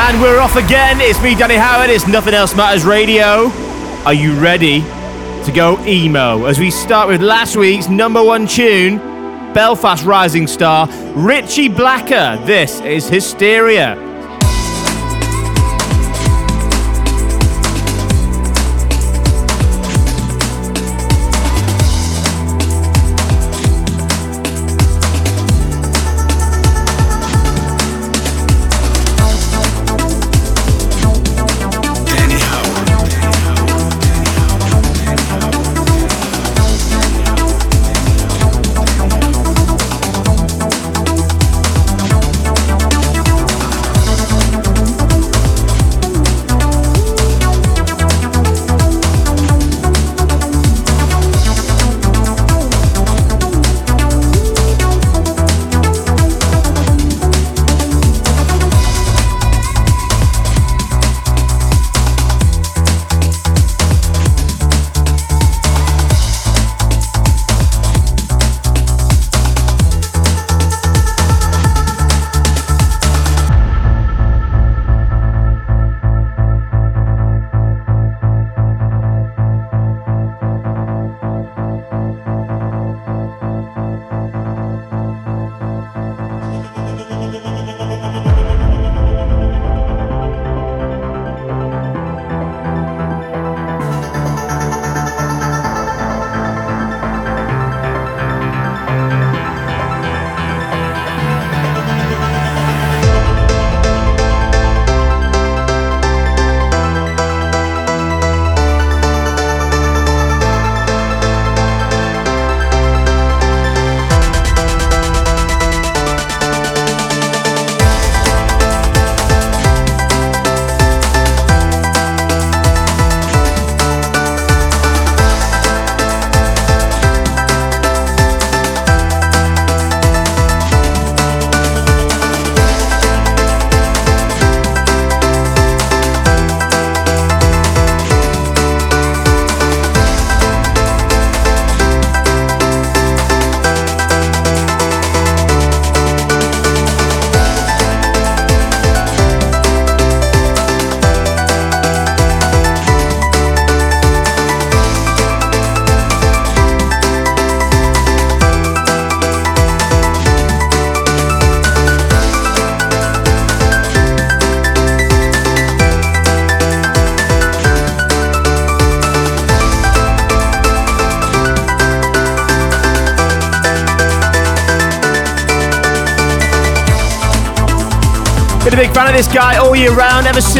And we're off again. It's me, Danny Howard. It's Nothing Else Matters Radio. Are you ready to go emo? As we start with last week's number one tune, Belfast rising star Richie Blacker. This is Hysteria.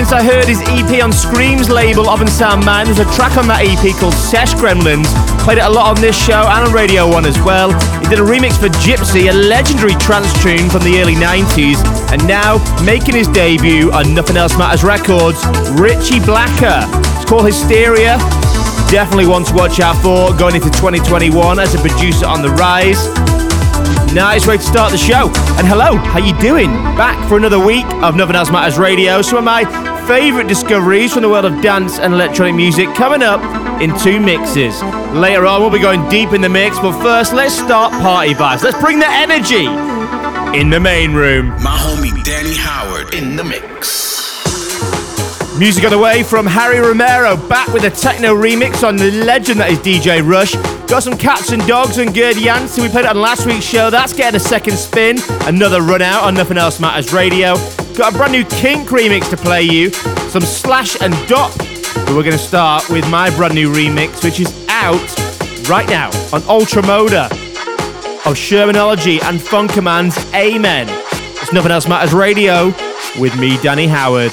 Since I heard his EP on Screams label, Oven Sound Man, there's a track on that EP called Sesh Gremlins. Played it a lot on this show and on Radio 1 as well. He did a remix for Gypsy, a legendary trance tune from the early 90s. And now, making his debut on Nothing Else Matters Records, Richie Blacker. It's called Hysteria. Definitely one to watch out for going into 2021 as a producer on the rise. Nice way to start the show. And hello, how you doing? Back for another week of Nothing Else Matters Radio. Some of my favourite discoveries from the world of dance and electronic music coming up in two mixes. Later on, we'll be going deep in the mix, but first, let's start party vibes. Let's bring the energy in the main room. My homie Danny Howard in the mix. Music on the way from Harry Romero, back with a techno remix on the legend that is DJ Rush. Got some cats and dogs and Gerd Janson. We played it on last week's show. That's getting a second spin. Another run out on Nothing Else Matters Radio. Got a brand new Kink remix to play you. Some Slash and Dot. But we're going to start with my brand new remix, which is out right now on Ultra Moda of Shermanology and Funk Command's Amen. It's Nothing Else Matters Radio with me, Danny Howard.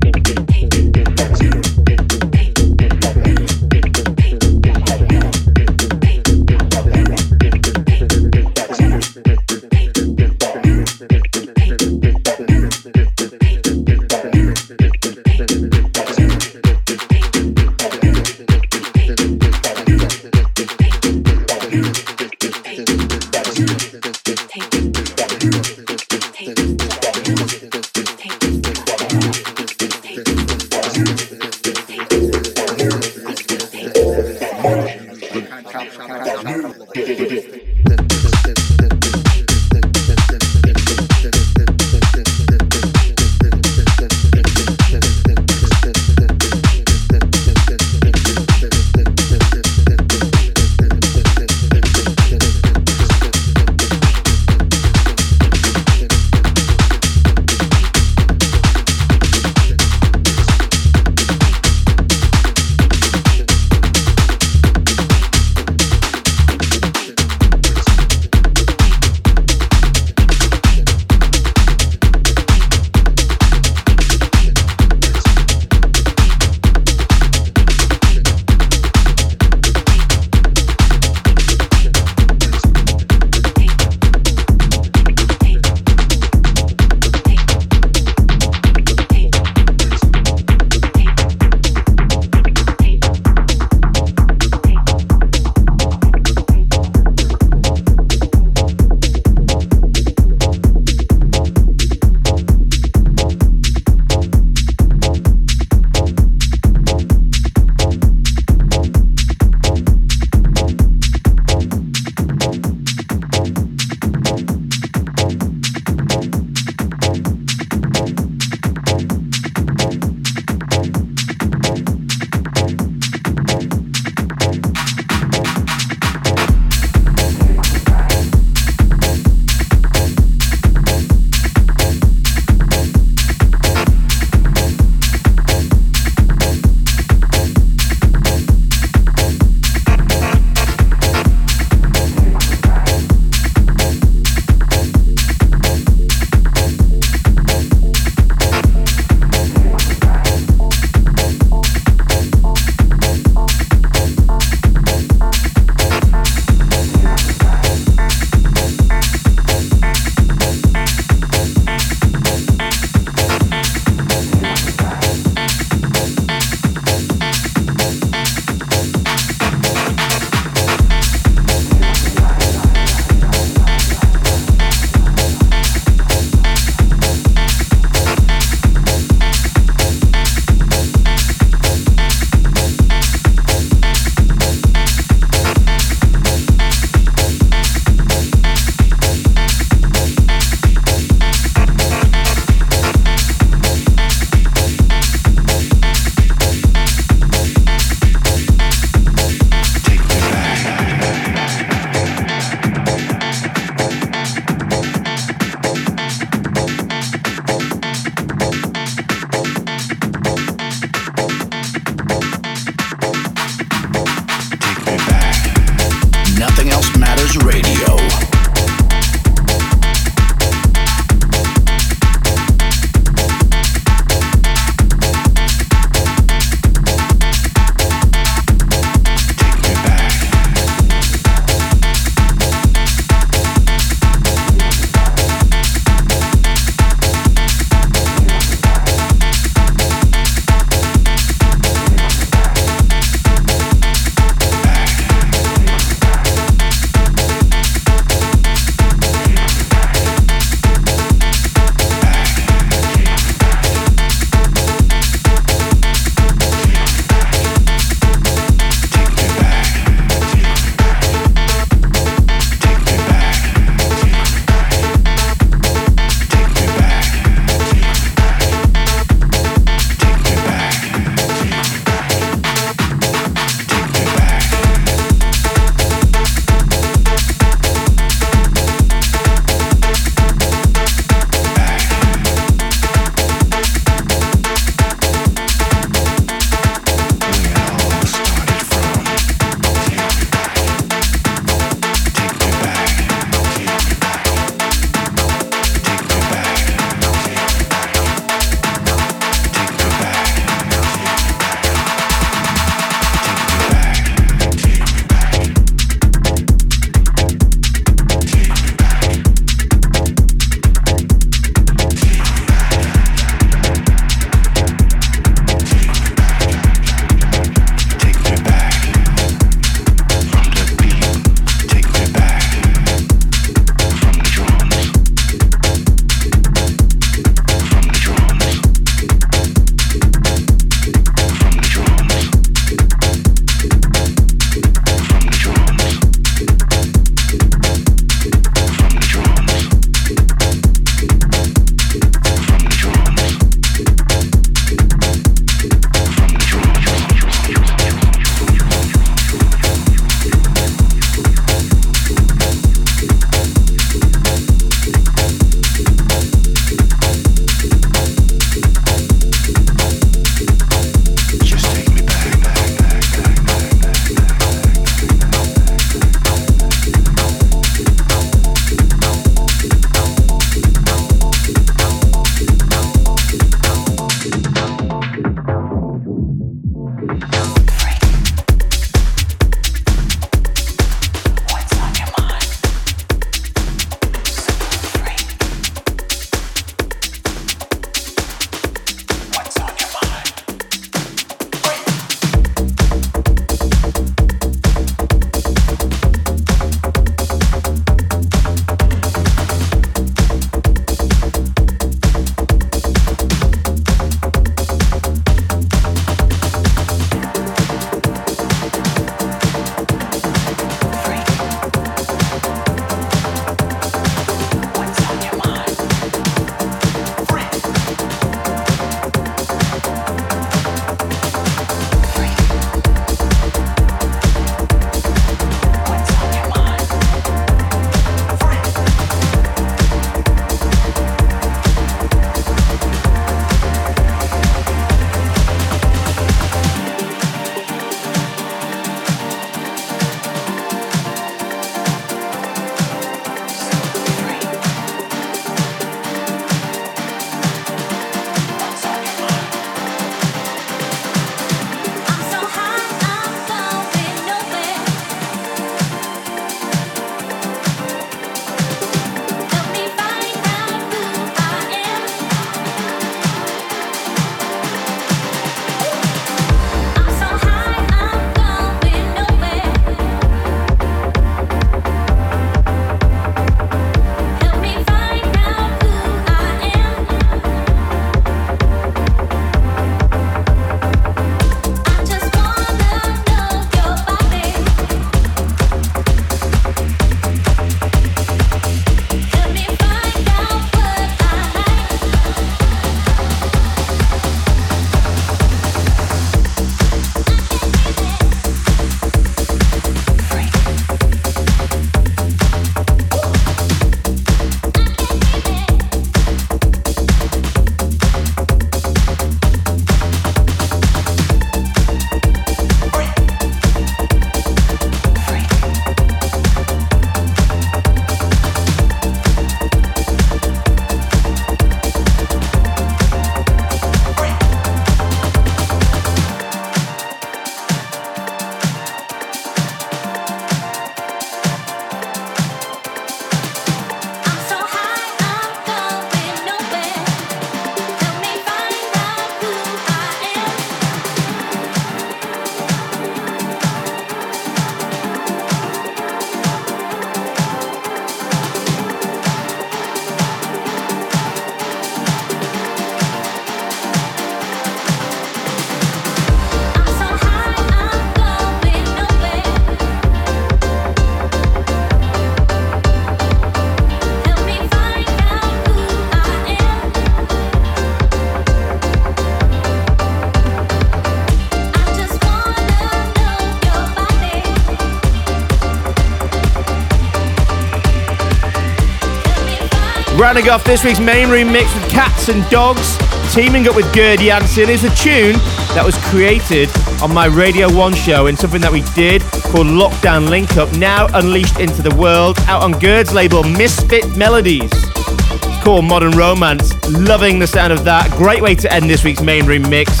Rounding off this week's main room mix with Cats and Dogs, teaming up with Gerd Janson is a tune that was created on my Radio 1 show in something that we did called Lockdown Link Up, now unleashed into the world, out on Gerd's label Misfit Melodies. It's called Modern Romance. Loving the sound of that. Great way to end this week's main room mix.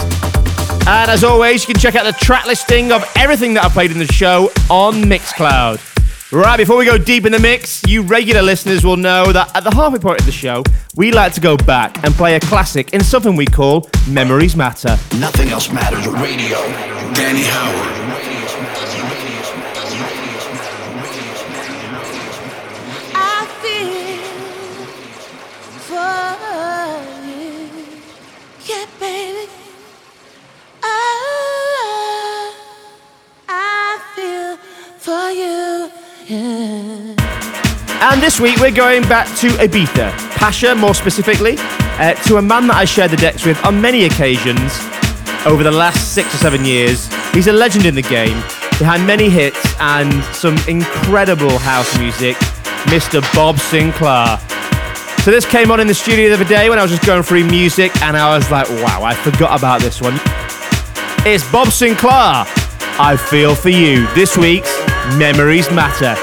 And as always, you can check out the track listing of everything that I played in the show on Mixcloud. Right, before we go deep in the mix, you regular listeners will know that at the halfway point of the show, we like to go back and play a classic in something we call Memories Matter. Nothing else matters radio. Danny Howard. And this week we're going back to Ibiza, Pacha more specifically, uh, to a man that I shared the decks with on many occasions over the last six or seven years. He's a legend in the game, behind many hits and some incredible house music, Mr. Bob Sinclar. So this came on in the studio the other day when I was just going through music and I was like, wow, I forgot about this one. It's Bob Sinclar. I feel for you. This week's Memories Matter.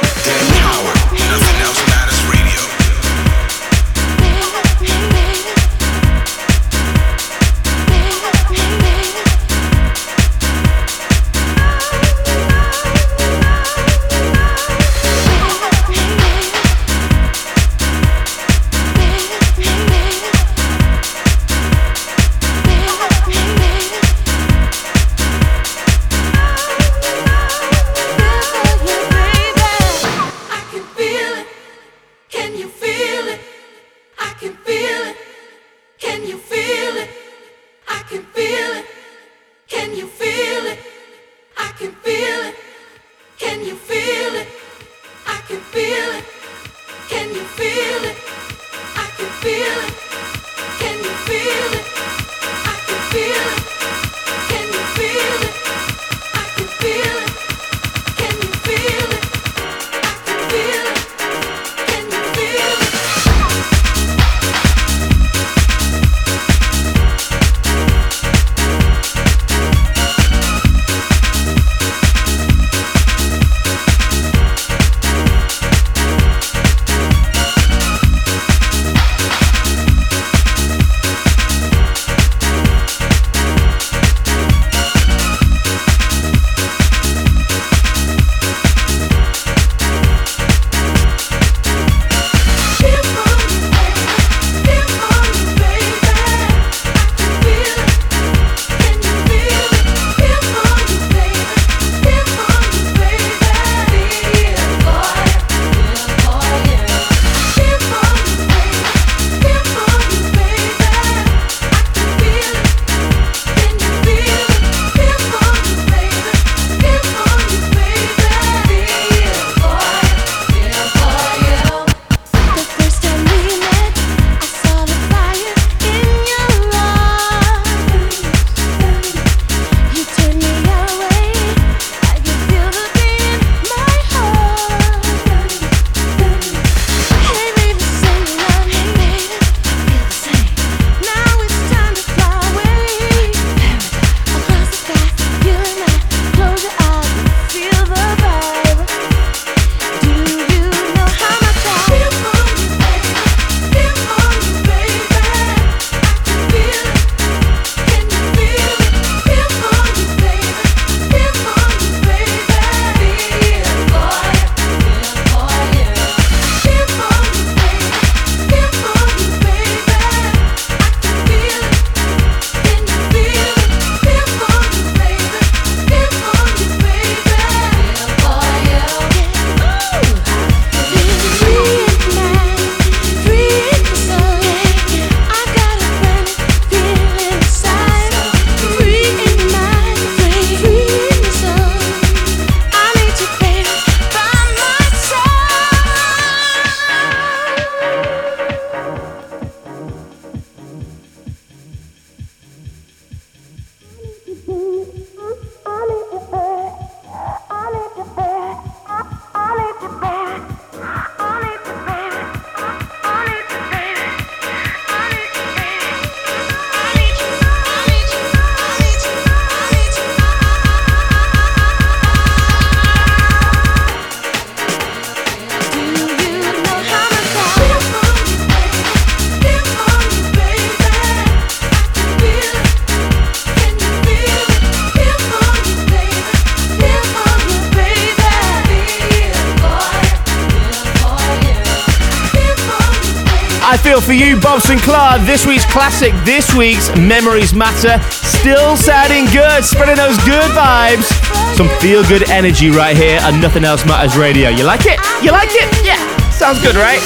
Bob Sinclar. This week's classic, this week's Memories Matter. Still sounding good, spreading those good vibes. Some feel good energy right here and Nothing Else Matters Radio. You like it? You like it? Yeah, sounds good, right?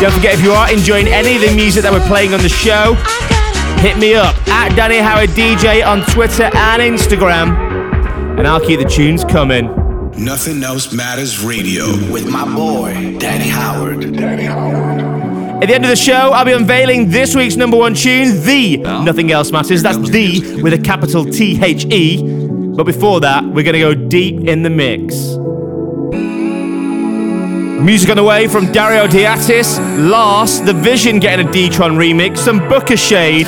Don't forget if you are enjoying any of the music that we're playing on the show, hit me up at Danny Howard DJ on Twitter and Instagram, and I'll keep the tunes coming. Nothing else matters radio with my boy, Danny Howard. Danny Howard. At the end of the show, I'll be unveiling this week's number one tune, The Nothing Else Matters. That's The with a capital T H E. But before that, we're going to go deep in the mix. Music on the way from Dario D'Attis, Last, The Vision getting a D-Tron remix, some Booka Shade,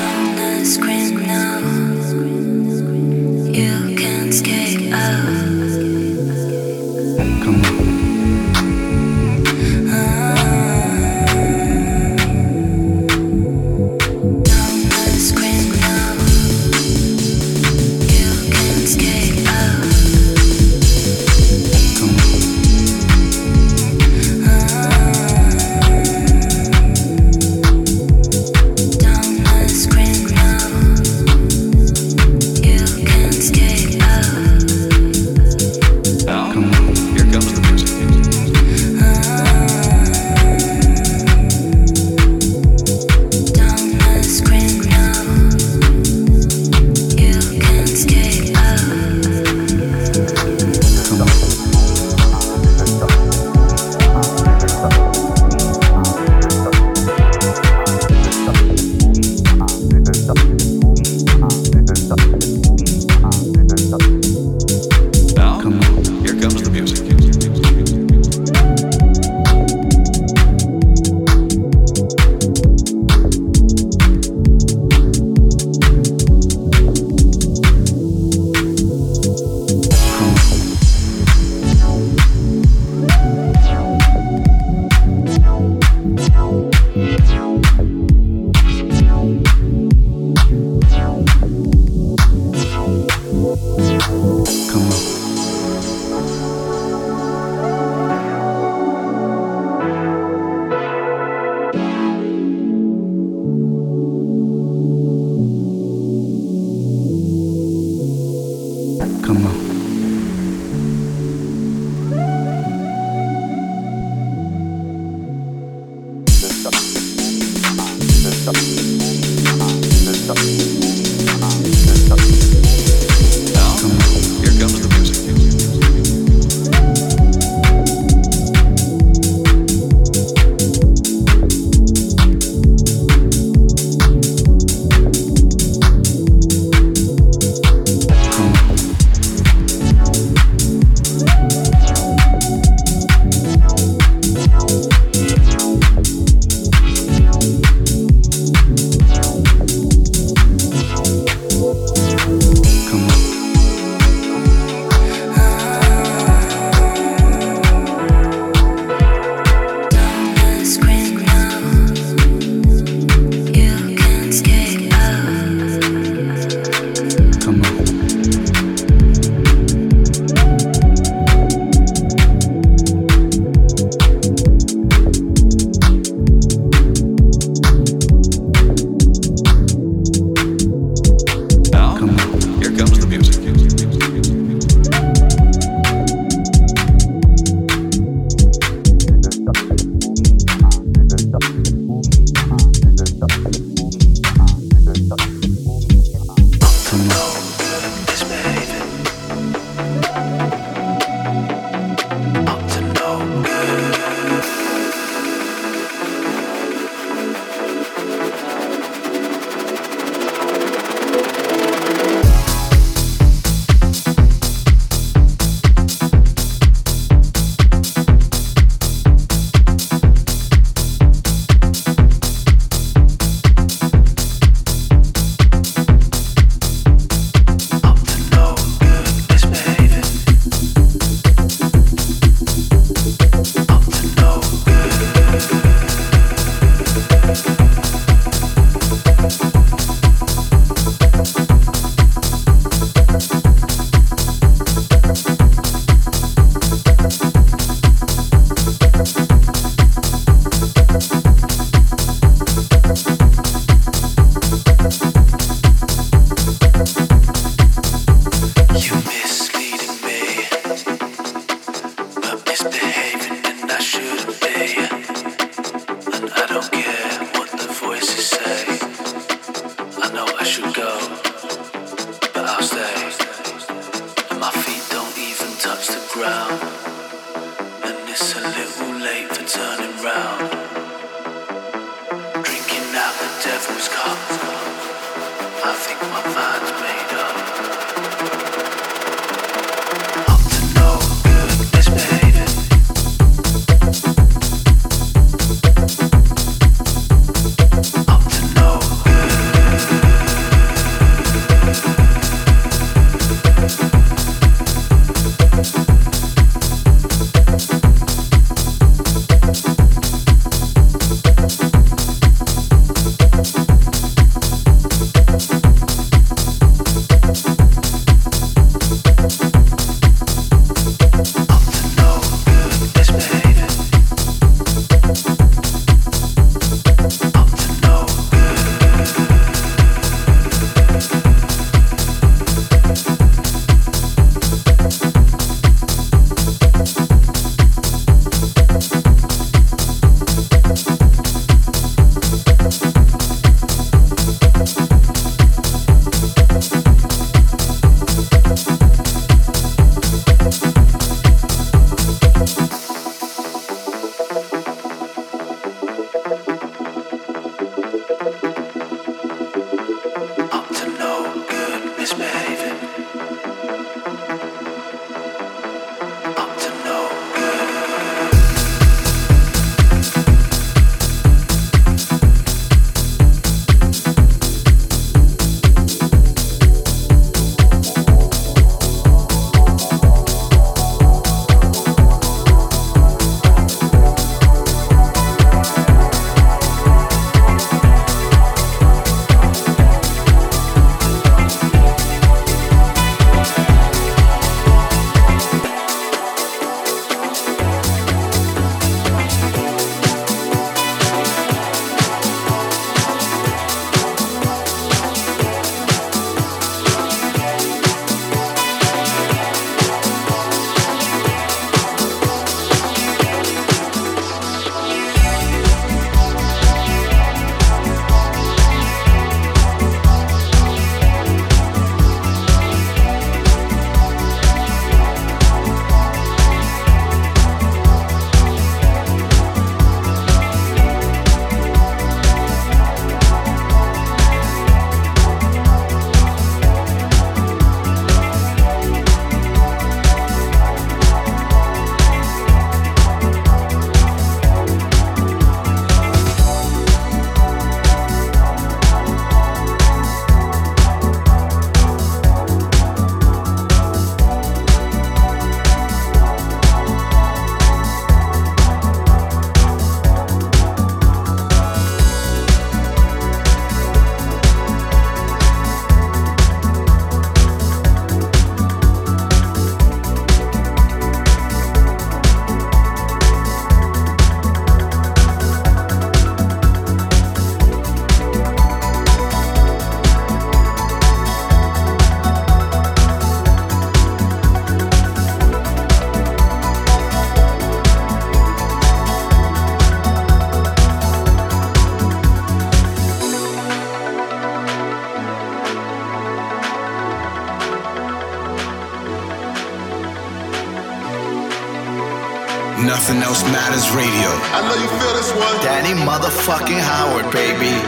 fucking Howard, baby.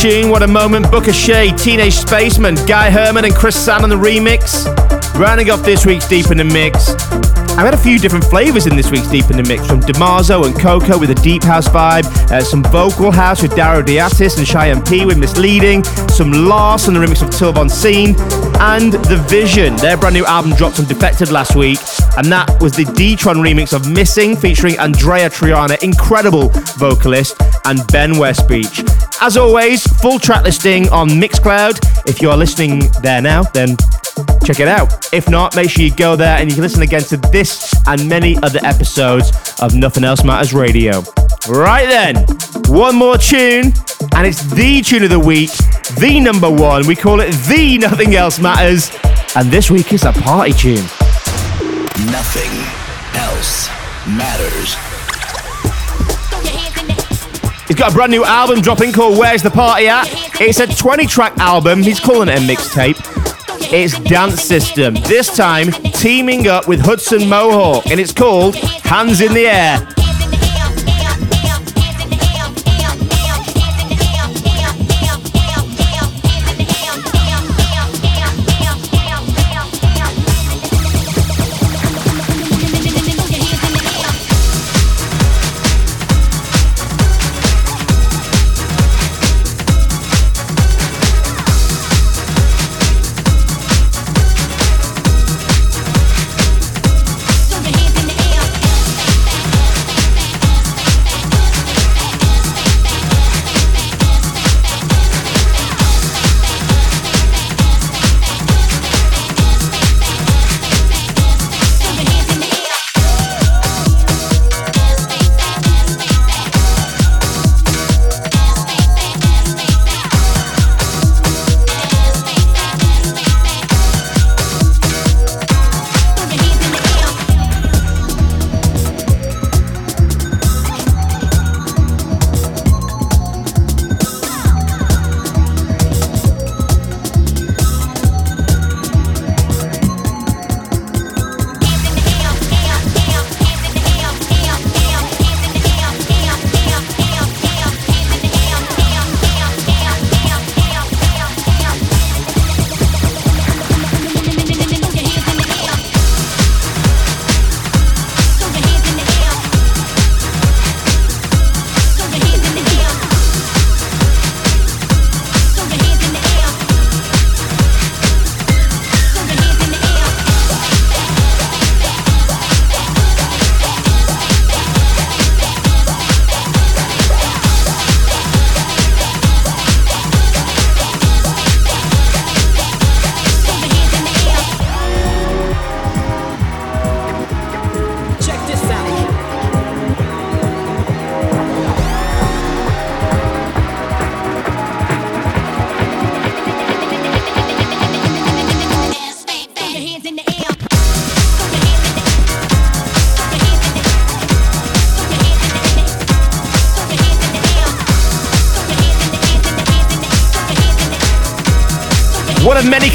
Tune, what a moment. Booka Shade, Teenage Spaceman, Guy Herman, and Chris San on the remix. Rounding off this week's Deep in the Mix. I've had a few different flavours in this week's Deep in the Mix from Damaso and Coco with a deep house vibe, uh, some vocal house with Dario D'Attis and Cheyenne P with Misleading, some Lars on the remix of Till Von Sein, and The Vision. Their brand new album dropped on Defected last week, and that was the D-Tron remix of Missing featuring Andreya Triana, incredible vocalist, and Ben Westbeach. As always, full track listing on Mixcloud. If you are listening there now, then check it out. If not, make sure you go there and you can listen again to this and many other episodes of Nothing Else Matters Radio. Right then, one more tune, and it's the tune of the week, the number one. We call it the Nothing Else Matters, and this week is a party tune. Nothing else matters. He's got a brand new album dropping called Where's the Party At? It's a 20 track album. He's calling it a mixtape. It's Dance System, this time teaming up with Hudson Mohawke, and it's called Hands in the Air.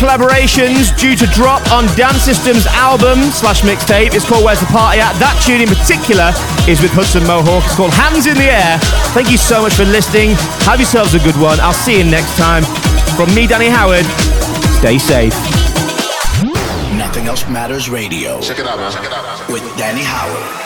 Collaborations due to drop on Dance System's album slash mixtape. It's called Where's the Party At? That tune in particular is with Hudson Mohawke. It's called Hands in the Air. Thank you so much for listening. Have yourselves a good one. I'll see you next time. From me, Danny Howard, stay safe. Nothing Else Matters Radio. Check it out, man. Check it out. With Danny Howard.